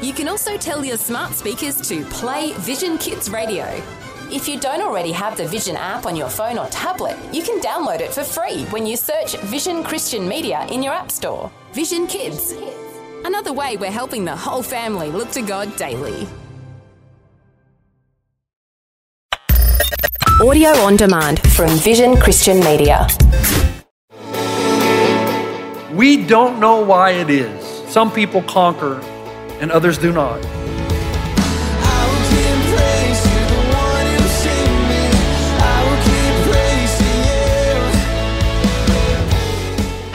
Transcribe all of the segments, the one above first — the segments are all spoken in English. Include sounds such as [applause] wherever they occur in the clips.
You can also tell your smart speakers to play Vision Kids Radio. If you don't already have the Vision app on your phone or tablet, you can download it for free when you search Vision Christian Media in your App Store. Vision Kids. Another way we're helping the whole family look to God daily. Audio on demand from Vision Christian Media. We don't know why it is. Some people conquer and others do not.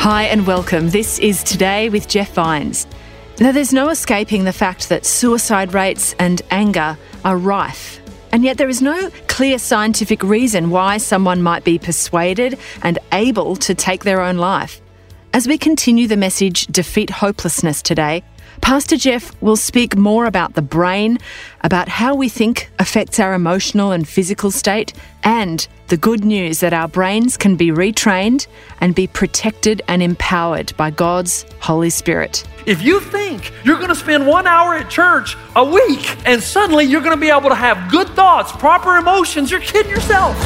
Hi and welcome. This is Today with Jeff Vines. Now, there's no escaping the fact that suicide rates and anger are rife. And yet, there is no clear scientific reason why someone might be persuaded and able to take their own life. As we continue the message Defeat Hopelessness today, Pastor Jeff will speak more about the brain, about how we think affects our emotional and physical state, and the good news that our brains can be retrained and be protected and empowered by God's Holy Spirit. If you think you're going to spend one hour at church a week and suddenly you're going to be able to have good thoughts, proper emotions, you're kidding yourself.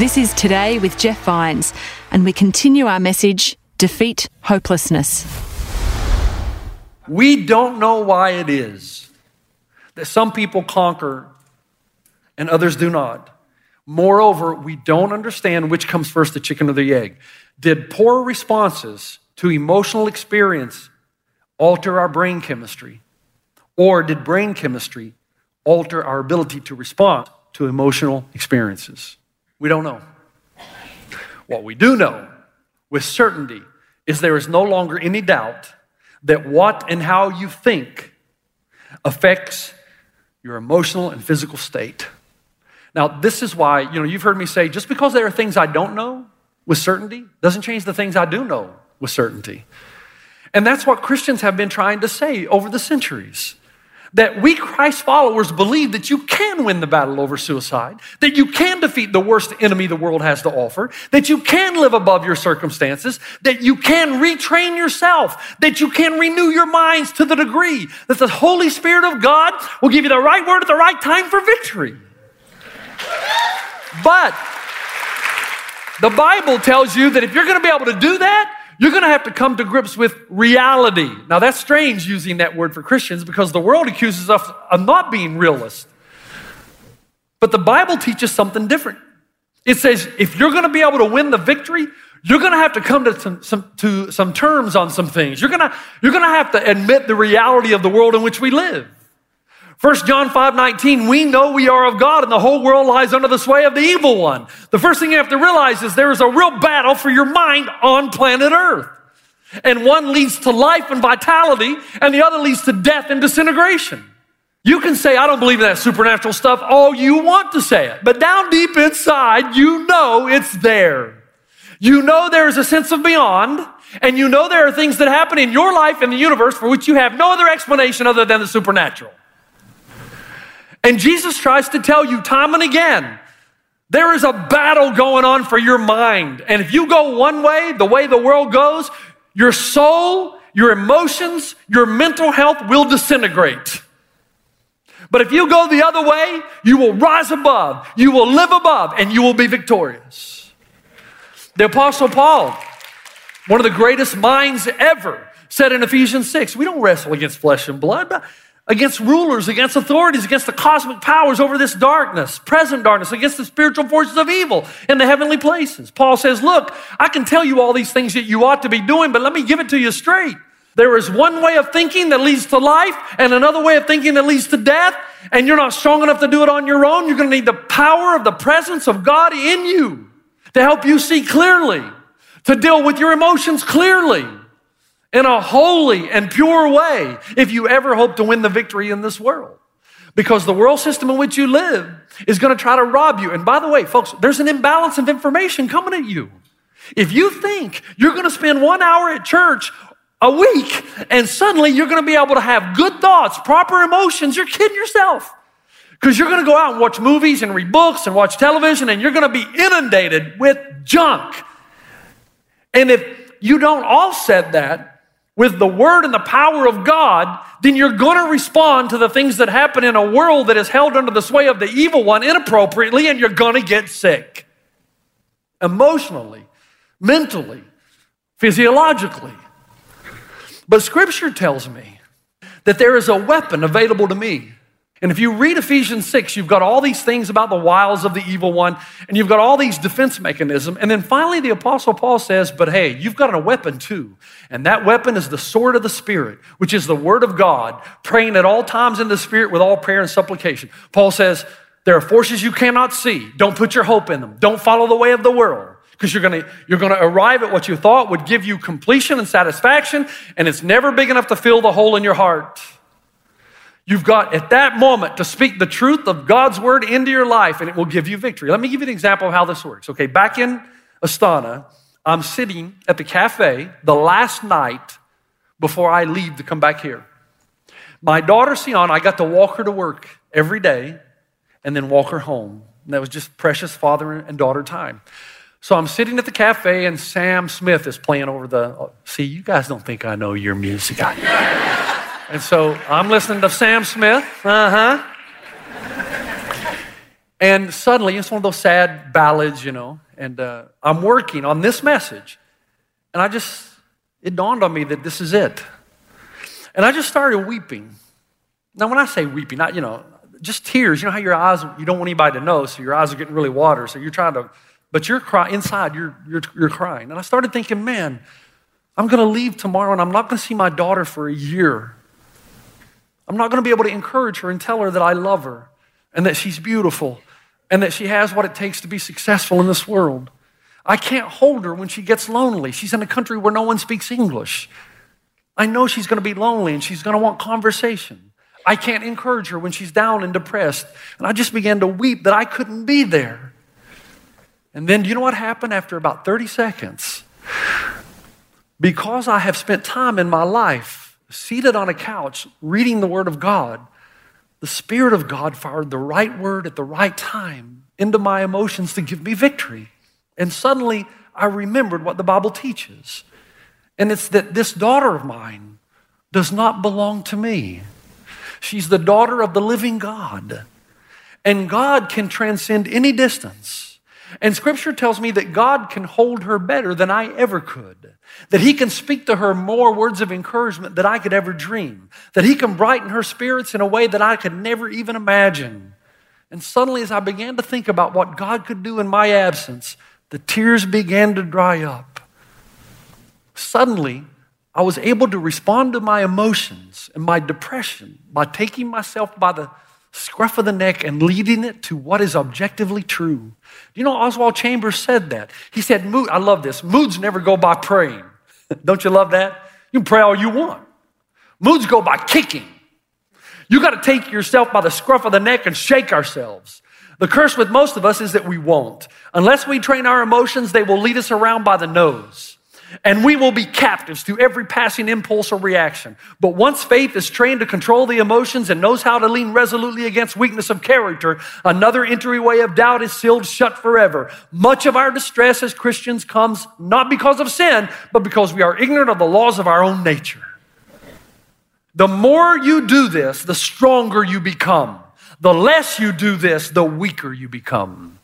This is Today with Jeff Vines, and we continue our message Defeat Hopelessness. We don't know why it is that some people conquer and others do not. Moreover, we don't understand which comes first, the chicken or the egg. Did poor responses to emotional experience alter our brain chemistry? Or did brain chemistry alter our ability to respond to emotional experiences? We don't know. What we do know with certainty is there is no longer any doubt that what and how you think affects your emotional and physical state. Now, this is why, you know, you've heard me say just because there are things I don't know with certainty doesn't change the things I do know with certainty. And that's what Christians have been trying to say over the centuries. That we Christ followers believe that you can win the battle over suicide, that you can defeat the worst enemy the world has to offer, that you can live above your circumstances, that you can retrain yourself, that you can renew your minds to the degree that the Holy Spirit of God will give you the right word at the right time for victory. But the Bible tells you that if you're going to be able to do that, you're going to have to come to grips with reality. Now, that's strange using that word for Christians because the world accuses us of not being realists. But the Bible teaches something different. It says if you're going to be able to win the victory, you're going to have to come to some, some, to some terms on some things. You're going, to, you're going to have to admit the reality of the world in which we live. 1 John 5 19, we know we are of God and the whole world lies under the sway of the evil one. The first thing you have to realize is there is a real battle for your mind on planet Earth. And one leads to life and vitality, and the other leads to death and disintegration. You can say, I don't believe in that supernatural stuff all you want to say it, but down deep inside, you know it's there. You know there is a sense of beyond, and you know there are things that happen in your life and the universe for which you have no other explanation other than the supernatural. And Jesus tries to tell you time and again there is a battle going on for your mind. And if you go one way, the way the world goes, your soul, your emotions, your mental health will disintegrate. But if you go the other way, you will rise above, you will live above, and you will be victorious. The Apostle Paul, one of the greatest minds ever, said in Ephesians 6 we don't wrestle against flesh and blood, against rulers, against authorities, against the cosmic powers over this darkness, present darkness, against the spiritual forces of evil in the heavenly places. Paul says, Look, I can tell you all these things that you ought to be doing, but let me give it to you straight. There is one way of thinking that leads to life and another way of thinking that leads to death, and you're not strong enough to do it on your own. You're going to need the power of the presence of God in you to help you see clearly. to deal with your emotions clearly in a holy and pure way if you ever hope to win the victory in this world. Because the world system in which you live is going to try to rob you. And by the way, folks, there's an imbalance of information coming at you. If you think you're going to spend one hour at church a week and suddenly you're going to be able to have good thoughts, proper emotions, you're kidding yourself. Because you're going to go out and watch movies and read books and watch television and you're going to be inundated with junk. And if you don't offset that with the word and the power of God, then you're going to respond to the things that happen in a world that is held under the sway of the evil one inappropriately and you're going to get sick emotionally, mentally, physiologically. But scripture tells me that there is a weapon available to me and if you read Ephesians 6, you've got all these things about the wiles of the evil one, and you've got all these defense mechanisms. And then finally, the Apostle Paul says, But hey, you've got a weapon too. And that weapon is the sword of the Spirit, which is the Word of God, praying at all times in the Spirit with all prayer and supplication. Paul says, There are forces you cannot see. Don't put your hope in them. Don't follow the way of the world. Because you're gonna, you're gonna arrive at what you thought would give you completion and satisfaction, and it's never big enough to fill the hole in your heart. You've got at that moment to speak the truth of God's word into your life and it will give you victory. Let me give you an example of how this works. Okay, back in Astana, I'm sitting at the cafe the last night before I leave to come back here. My daughter Sion, I got to walk her to work every day and then walk her home. And that was just precious father and daughter time. So I'm sitting at the cafe and Sam Smith is playing over the. See, you guys don't think I know your music. And so I'm listening to Sam Smith. Uh huh. And suddenly, it's one of those sad ballads, you know. And uh, I'm working on this message. And I just, it dawned on me that this is it. And I just started weeping. Now, when I say weeping, not, you know, just tears. You know how your eyes, you don't want anybody to know, so your eyes are getting really water. So you're trying to, but you're crying, inside, you're, you're, you're crying. And I started thinking, man, I'm going to leave tomorrow and I'm not going to see my daughter for a year. I'm not going to be able to encourage her and tell her that I love her and that she's beautiful and that she has what it takes to be successful in this world. I can't hold her when she gets lonely. She's in a country where no one speaks English. I know she's going to be lonely and she's going to want conversation. I can't encourage her when she's down and depressed. And I just began to weep that I couldn't be there. And then, do you know what happened after about 30 seconds? Because I have spent time in my life seated on a couch reading the Word of God, the Spirit of God fired the right word at the right time into my emotions to give me victory. And suddenly I remembered what the Bible teaches. And it's that this daughter of mine does not belong to me. She's the daughter of the living God. And God can transcend any distance. And scripture tells me that God can hold her better than I ever could. That he can speak to her more words of encouragement than I could ever dream. That he can brighten her spirits in a way that I could never even imagine. And suddenly, as I began to think about what God could do in my absence, the tears began to dry up. Suddenly, I was able to respond to my emotions and my depression by taking myself by the scruff of the neck and leading it to what is objectively true. You know, Oswald Chambers said that. He said, Mood, I love this. Moods never go by praying. [laughs] Don't you love that? You can pray all you want. Moods go by kicking. You got to take yourself by the scruff of the neck and shake ourselves. The curse with most of us is that we won't. Unless we train our emotions, they will lead us around by the nose and we will be captives to every passing impulse or reaction. But once faith is trained to control the emotions and knows how to lean resolutely against weakness of character, another entryway of doubt is sealed shut forever. Much of our distress as Christians comes not because of sin, but because we are ignorant of the laws of our own nature. The more you do this, the stronger you become. The less you do this, the weaker you become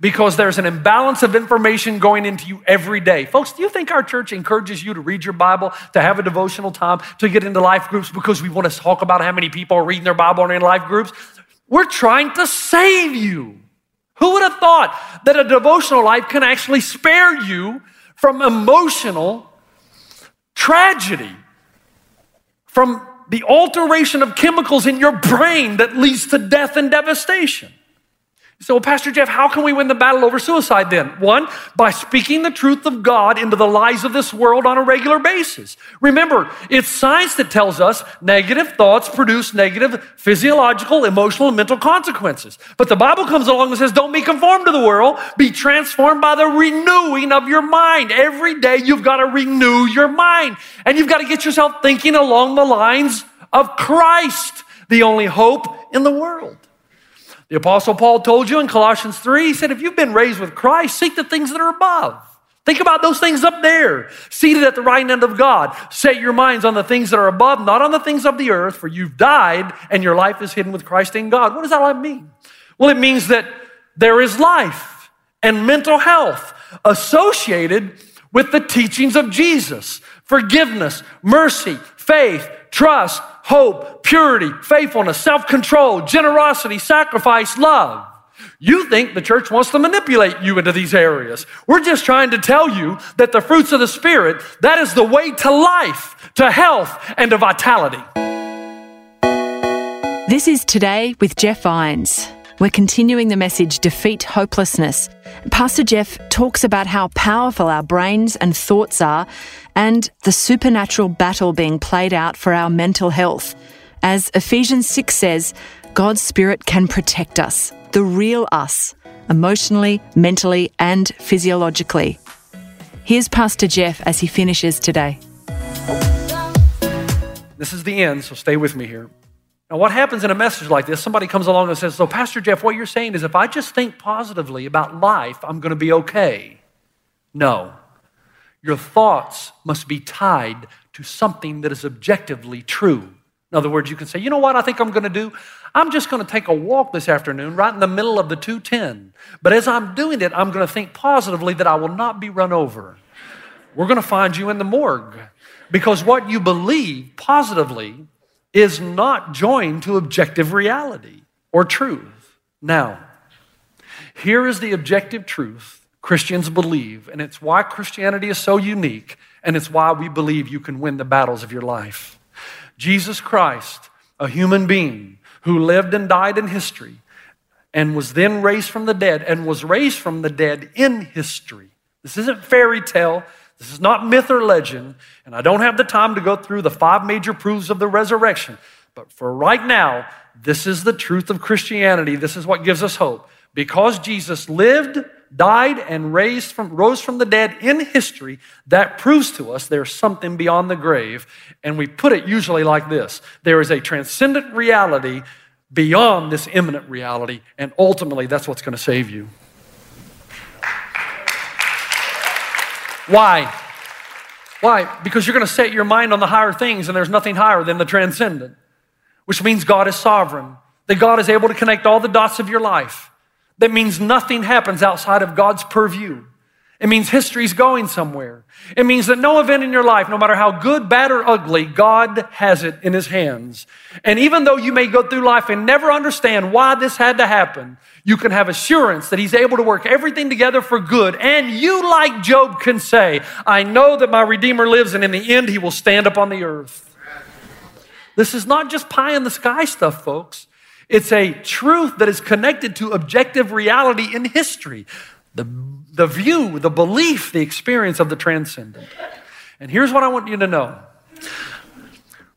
because there's an imbalance of information going into you every day. Folks, do you think our church encourages you to read your Bible, to have a devotional time, to get into life groups because we want to talk about how many people are reading their Bible and in life groups? We're trying to save you. Who would have thought that a devotional life can actually spare you from emotional tragedy, from the alteration of chemicals in your brain that leads to death and devastation? So, well, Pastor Jeff, how can we win the battle over suicide then? One, by speaking the truth of God into the lies of this world on a regular basis. Remember, it's science that tells us negative thoughts produce negative physiological, emotional, and mental consequences. But the Bible comes along and says, don't be conformed to the world, be transformed by the renewing of your mind. Every day you've got to renew your mind. And you've got to get yourself thinking along the lines of Christ, the only hope in the world. The Apostle Paul told you in Colossians 3, he said, if you've been raised with Christ, seek the things that are above. Think about those things up there, seated at the right hand of God. Set your minds on the things that are above, not on the things of the earth, for you've died and your life is hidden with Christ in God. What does that mean? Well, it means that there is life and mental health associated with the teachings of Jesus forgiveness, mercy, faith, trust, hope, purity, faithfulness, self control, generosity, sacrifice, love. You think the church wants to manipulate you into these areas. We're just trying to tell you that the fruits of the Spirit, that is the way to life, to health, and to vitality. This is Today with Jeff Vines. We're continuing the message Defeat Hopelessness. Pastor Jeff talks about how powerful our brains and thoughts are and the supernatural battle being played out for our mental health. As Ephesians 6 says, God's Spirit can protect us, the real us, emotionally, mentally, and physiologically. Here's Pastor Jeff as he finishes today. This is the end, so stay with me here. Now, what happens in a message like this? Somebody comes along and says, So, Pastor Jeff, what you're saying is if I just think positively about life, I'm going to be okay. No. Your thoughts must be tied to something that is objectively true. In other words, you can say, You know what I think I'm going to do? I'm just going to take a walk this afternoon right in the middle of the 210. But as I'm doing it, I'm going to think positively that I will not be run over. We're going to find you in the morgue because what you believe positively is not joined to objective reality or truth. Now, here is the objective truth Christians believe, and it's why Christianity is so unique, and it's why we believe you can win the battles of your life. Jesus Christ, a human being who lived and died in history, and was then raised from the dead, and was raised from the dead in history. This isn't fairy tale. This is not myth or legend, and I don't have the time to go through the five major proofs of the resurrection. But for right now, this is the truth of Christianity. This is what gives us hope. Because Jesus lived, died, and raised from, rose from the dead in history, that proves to us there's something beyond the grave. And we put it usually like this there is a transcendent reality beyond this immanent reality, and ultimately, that's what's going to save you. Why? Why? Because you're going to set your mind on the higher things, and there's nothing higher than the transcendent, which means God is sovereign, that God is able to connect all the dots of your life. That means nothing happens outside of God's purview. It means history's going somewhere. It means that no event in your life, no matter how good, bad, or ugly, God has it in His hands. And even though you may go through life and never understand why this had to happen, you can have assurance that He's able to work everything together for good. And you, like Job, can say, I know that my Redeemer lives, and in the end, He will stand up on the earth. This is not just pie in the sky stuff, folks. It's a truth that is connected to objective reality in history the, the view, the belief, the experience of the transcendent. And here's what I want you to know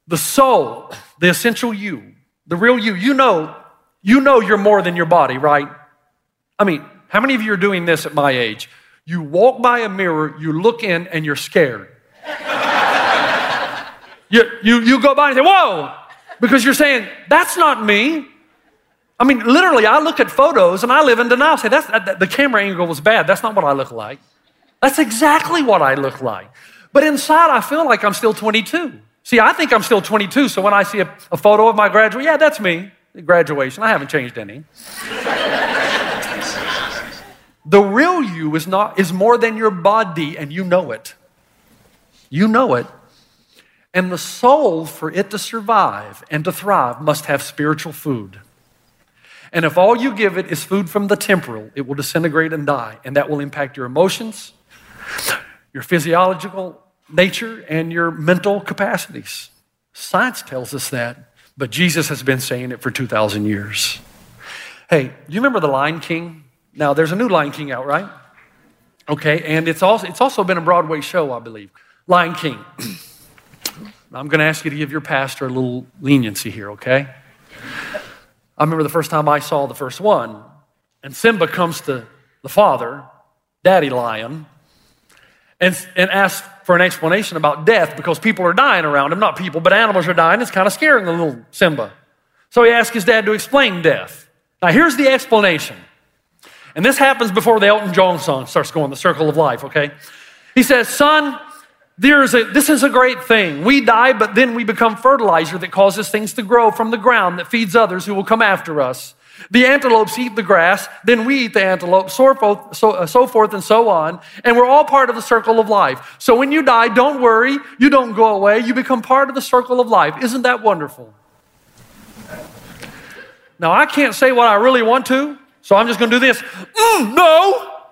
the soul, the essential you, the real you, you know, you know you're more than your body, right? I mean, how many of you are doing this at my age? You walk by a mirror, you look in, and you're scared. [laughs] you, you, you go by and say, Whoa, because you're saying, That's not me. I mean, literally, I look at photos and I live in denial. Say, that's, that, the camera angle was bad. That's not what I look like. That's exactly what I look like. But inside, I feel like I'm still 22. See, I think I'm still 22, so when I see a, a photo of my graduate, yeah, that's me, graduation. I haven't changed any. the real you is, not, is more than your body, and you know it. You know it. And the soul, for it to survive and to thrive, must have spiritual food. And if all you give it is food from the temporal, it will disintegrate and die. And that will impact your emotions, your physiological nature, and your mental capacities. Science tells us that, but Jesus has been saying it for 2,000 years. Hey, you remember The Lion King? Now, there's a new Lion King out, right? Okay, and it's also, it's also been a Broadway show, I believe. Lion King. [clears throat] I'm going to ask you to give your pastor a little leniency here, okay? I remember the first time I saw the first one, and Simba comes to the father, Daddy Lion, and, and asks for an explanation about death because people are dying around him. Not people, but animals are dying. It's kind of scaring the little Simba. So he asks his dad to explain death. Now, here's the explanation. And this happens before the Elton John song starts going, The Circle of Life, okay? He says, Son, there is a, this is a great thing. We die, but then we become fertilizer that causes things to grow from the ground that feeds others who will come after us. The antelopes eat the grass, then we eat the antelopes, so forth, so, uh, so forth and so on. And we're all part of the circle of life. So when you die, don't worry. You don't go away. You become part of the circle of life. Isn't that wonderful? Now, I can't say what I really want to, so I'm just going to do this. Mm, no,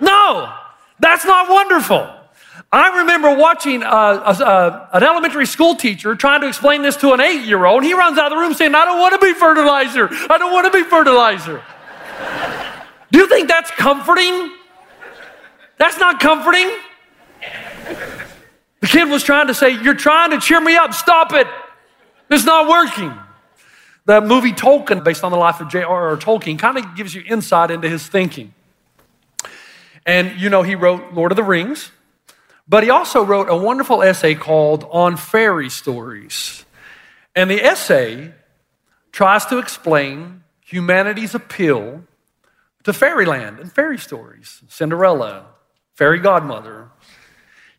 no, that's not wonderful. I remember watching uh, uh, an elementary school teacher trying to explain this to an eight year old. He runs out of the room saying, I don't want to be fertilizer. I don't want to be fertilizer. Do you think that's comforting? That's not comforting. The kid was trying to say, You're trying to cheer me up. Stop it. It's not working. The movie Tolkien, based on the life of J.R.R. Tolkien, kind of gives you insight into his thinking. And you know, he wrote Lord of the Rings. But he also wrote a wonderful essay called On Fairy Stories. And the essay tries to explain humanity's appeal to fairyland and fairy stories Cinderella, fairy godmother.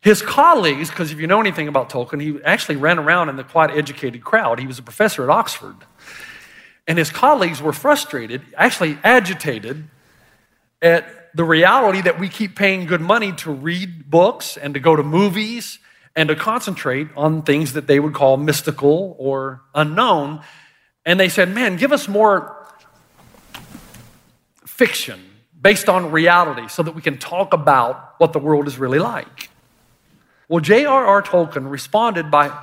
His colleagues, because if you know anything about Tolkien, he actually ran around in the quite educated crowd. He was a professor at Oxford. And his colleagues were frustrated, actually agitated, at the reality that we keep paying good money to read books and to go to movies and to concentrate on things that they would call mystical or unknown. And they said, man, give us more fiction based on reality so that we can talk about what the world is really like. Well, J.R.R. Tolkien responded by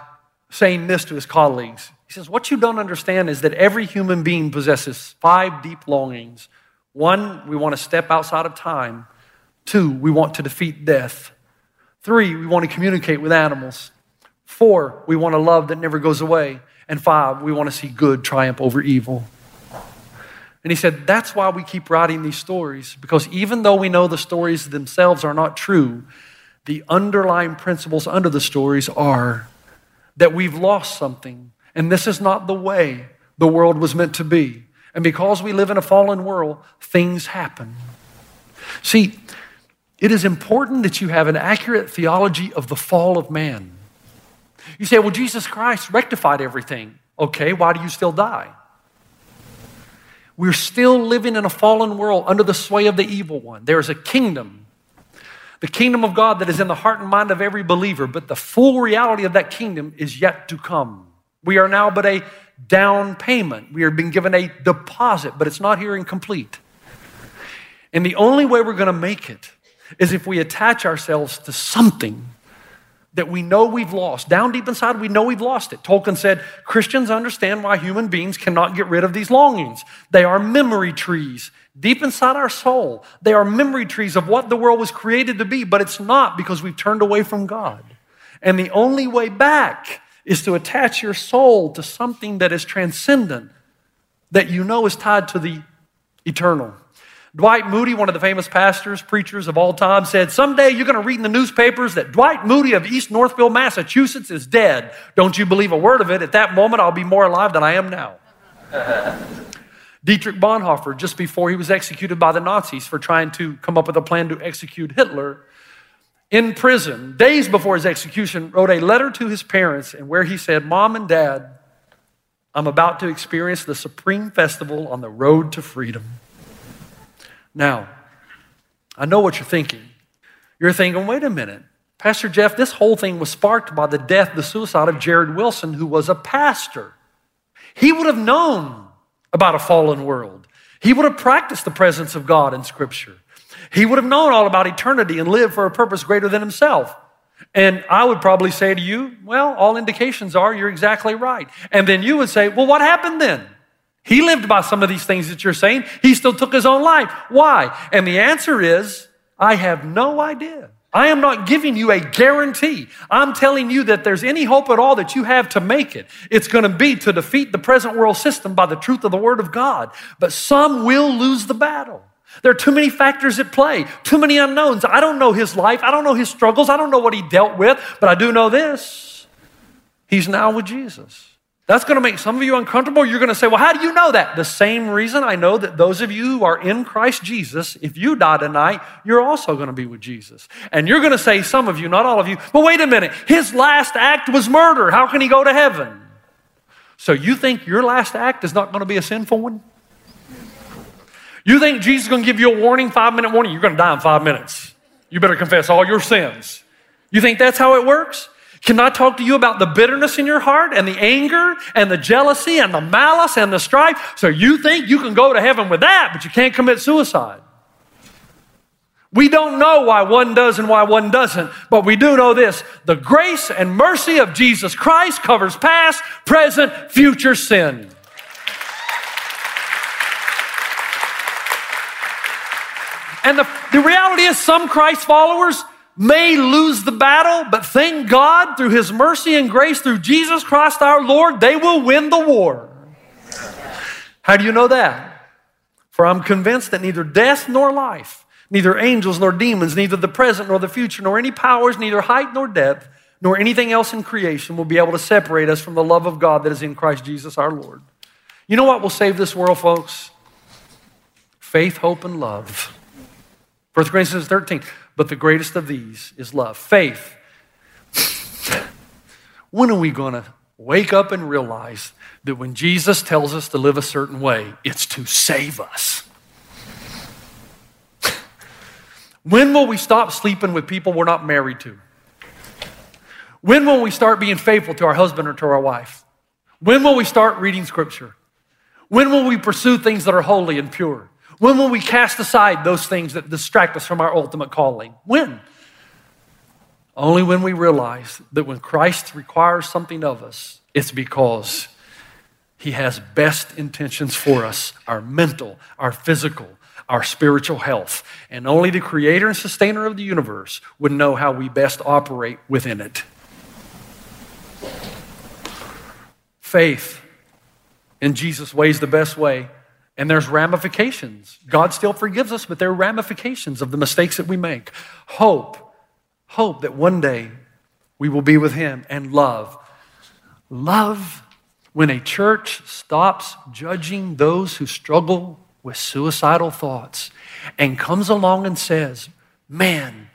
saying this to his colleagues. He says, What you don't understand is that every human being possesses five deep longings one, we want to step outside of time. Two, we want to defeat death. Three, we want to communicate with animals. Four, we want a love that never goes away. And five, we want to see good triumph over evil. And he said, That's why we keep writing these stories, because even though we know the stories themselves are not true, the underlying principles under the stories are that we've lost something, and this is not the way the world was meant to be. And because we live in a fallen world, things happen. See, it is important that you have an accurate theology of the fall of man. You say, well, Jesus Christ rectified everything. Okay, why do you still die? We're still living in a fallen world under the sway of the evil one. There is a kingdom, the kingdom of God that is in the heart and mind of every believer, but the full reality of that kingdom is yet to come. We are now but a down payment. We are being given a deposit, but it's not here incomplete. And the only way we're going to make it is if we attach ourselves to something that we know we've lost. Down deep inside, we know we've lost it. Tolkien said Christians understand why human beings cannot get rid of these longings. They are memory trees deep inside our soul. They are memory trees of what the world was created to be, but it's not because we've turned away from God. And the only way back is to attach your soul to something that is transcendent, that you know is tied to the eternal. Dwight Moody, one of the famous pastors, preachers of all time, said, Someday you're going to read in the newspapers that Dwight Moody of East Northfield, Massachusetts is dead. Don't you believe a word of it? At that moment, I'll be more alive than I am now. [laughs] Dietrich Bonhoeffer, just before he was executed by the Nazis for trying to come up with a plan to execute Hitler, in prison, days before his execution, wrote a letter to his parents and where he said, Mom and Dad, I'm about to experience the supreme festival on the road to freedom. Now, I know what you're thinking. You're thinking, wait a minute. Pastor Jeff, this whole thing was sparked by the death, the suicide of Jarrid Wilson, who was a pastor. He would have known about a fallen world. He would have practiced the presence of God in Scripture. He would have known all about eternity and lived for a purpose greater than himself. And I would probably say to you, well, all indications are you're exactly right. And then you would say, well, what happened then? He lived by some of these things that you're saying. He still took his own life. Why? And the answer is, I have no idea. I am not giving you a guarantee. I'm telling you that there's any hope at all that you have to make it. It's going to be to defeat the present world system by the truth of the Word of God. But some will lose the battle. There are too many factors at play, too many unknowns. I don't know his life. I don't know his struggles. I don't know what he dealt with, but I do know this. He's now with Jesus. That's going to make some of you uncomfortable. You're going to say, Well, how do you know that? The same reason I know that those of you who are in Christ Jesus, if you die tonight, you're also going to be with Jesus. And you're going to say, some of you, not all of you, but wait a minute, his last act was murder. How can he go to heaven? So you think your last act is not going to be a sinful one? You think Jesus is going to give you a warning, five minute warning? You're going to die in five minutes. You better confess all your sins. You think that's how it works? Can I talk to you about the bitterness in your heart and the anger and the jealousy and the malice and the strife? So you think you can go to heaven with that, but you can't commit suicide. We don't know why one does and why one doesn't, but we do know this the grace and mercy of Jesus Christ covers past, present, future sin. And the, the reality is, some Christ followers may lose the battle, but thank God through His mercy and grace through Jesus Christ our Lord, they will win the war. How do you know that? For I'm convinced that neither death nor life, neither angels nor demons, neither the present nor the future, nor any powers, neither height nor depth, nor anything else in creation will be able to separate us from the love of God that is in Christ Jesus our Lord. You know what will save this world, folks? Faith, hope, and love. 1 Corinthians 13. But the greatest of these is love. Faith. when are we going to wake up and realize that when Jesus tells us to live a certain way, it's to save us? when will we stop sleeping with people we're not married to? When will we start being faithful to our husband or to our wife? When will we start reading scripture? When will we pursue things that are holy and pure? When will we cast aside those things that distract us from our ultimate calling? When? Only when we realize that when Christ requires something of us, it's because he has best intentions for us our mental, our physical, our spiritual health. And only the creator and sustainer of the universe would know how we best operate within it. Faith in Jesus' is the best way and there's ramifications. God still forgives us, but there are ramifications of the mistakes that we make. Hope, hope that one day we will be with Him, and love. Love when a church stops judging those who struggle with suicidal thoughts and comes along and says, Man,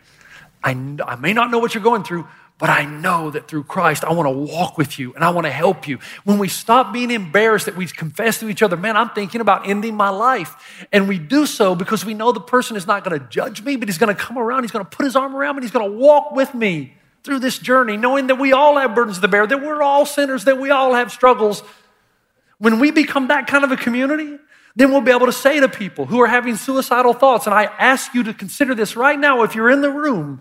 I, I may not know what you're going through, but I know that through Christ, I want to walk with you and I want to help you. When we stop being embarrassed that we confess to each other, man, I'm thinking about ending my life. And we do so because we know the person is not going to judge me, but he's going to come around, he's going to put his arm around me, he's going to walk with me through this journey, knowing that we all have burdens to bear, that we're all sinners, that we all have struggles. When we become that kind of a community, then we'll be able to say to people who are having suicidal thoughts, and I ask you to consider this right now if you're in the room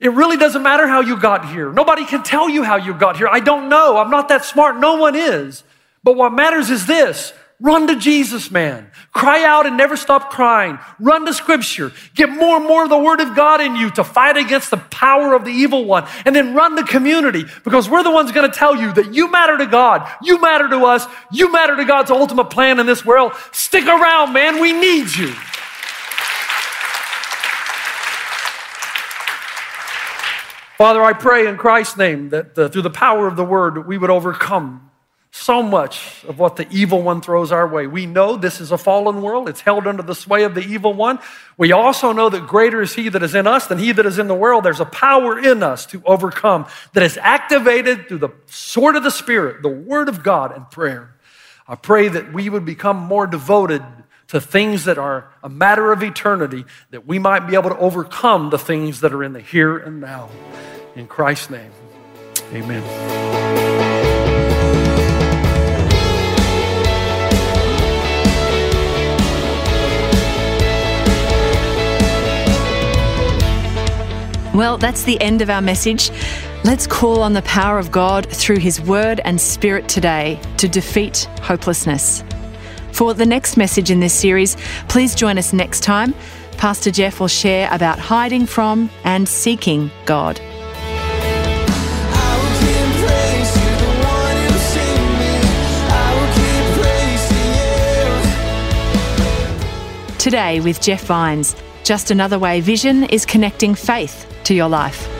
it really doesn't matter how you got here. Nobody can tell you how you got here. I don't know. I'm not that smart. No one is. But what matters is this run to Jesus, man. Cry out and never stop crying. Run to Scripture. Get more and more of the Word of God in you to fight against the power of the evil one. And then run to community because we're the ones going to tell you that you matter to God. You matter to us. You matter to God's ultimate plan in this world. Stick around, man. We need you. Father, I pray in Christ's name that uh, through the power of the word, we would overcome so much of what the evil one throws our way. We know this is a fallen world, it's held under the sway of the evil one. We also know that greater is he that is in us than he that is in the world. There's a power in us to overcome that is activated through the sword of the Spirit, the word of God, and prayer. I pray that we would become more devoted to things that are a matter of eternity, that we might be able to overcome the things that are in the here and now. In Christ's name, amen. Well, that's the end of our message. Let's call on the power of God through His Word and Spirit today to defeat hopelessness. For the next message in this series, please join us next time. Pastor Jeff will share about hiding from and seeking God. Today with Jeff Vines. Just another way Vision is connecting faith to your life.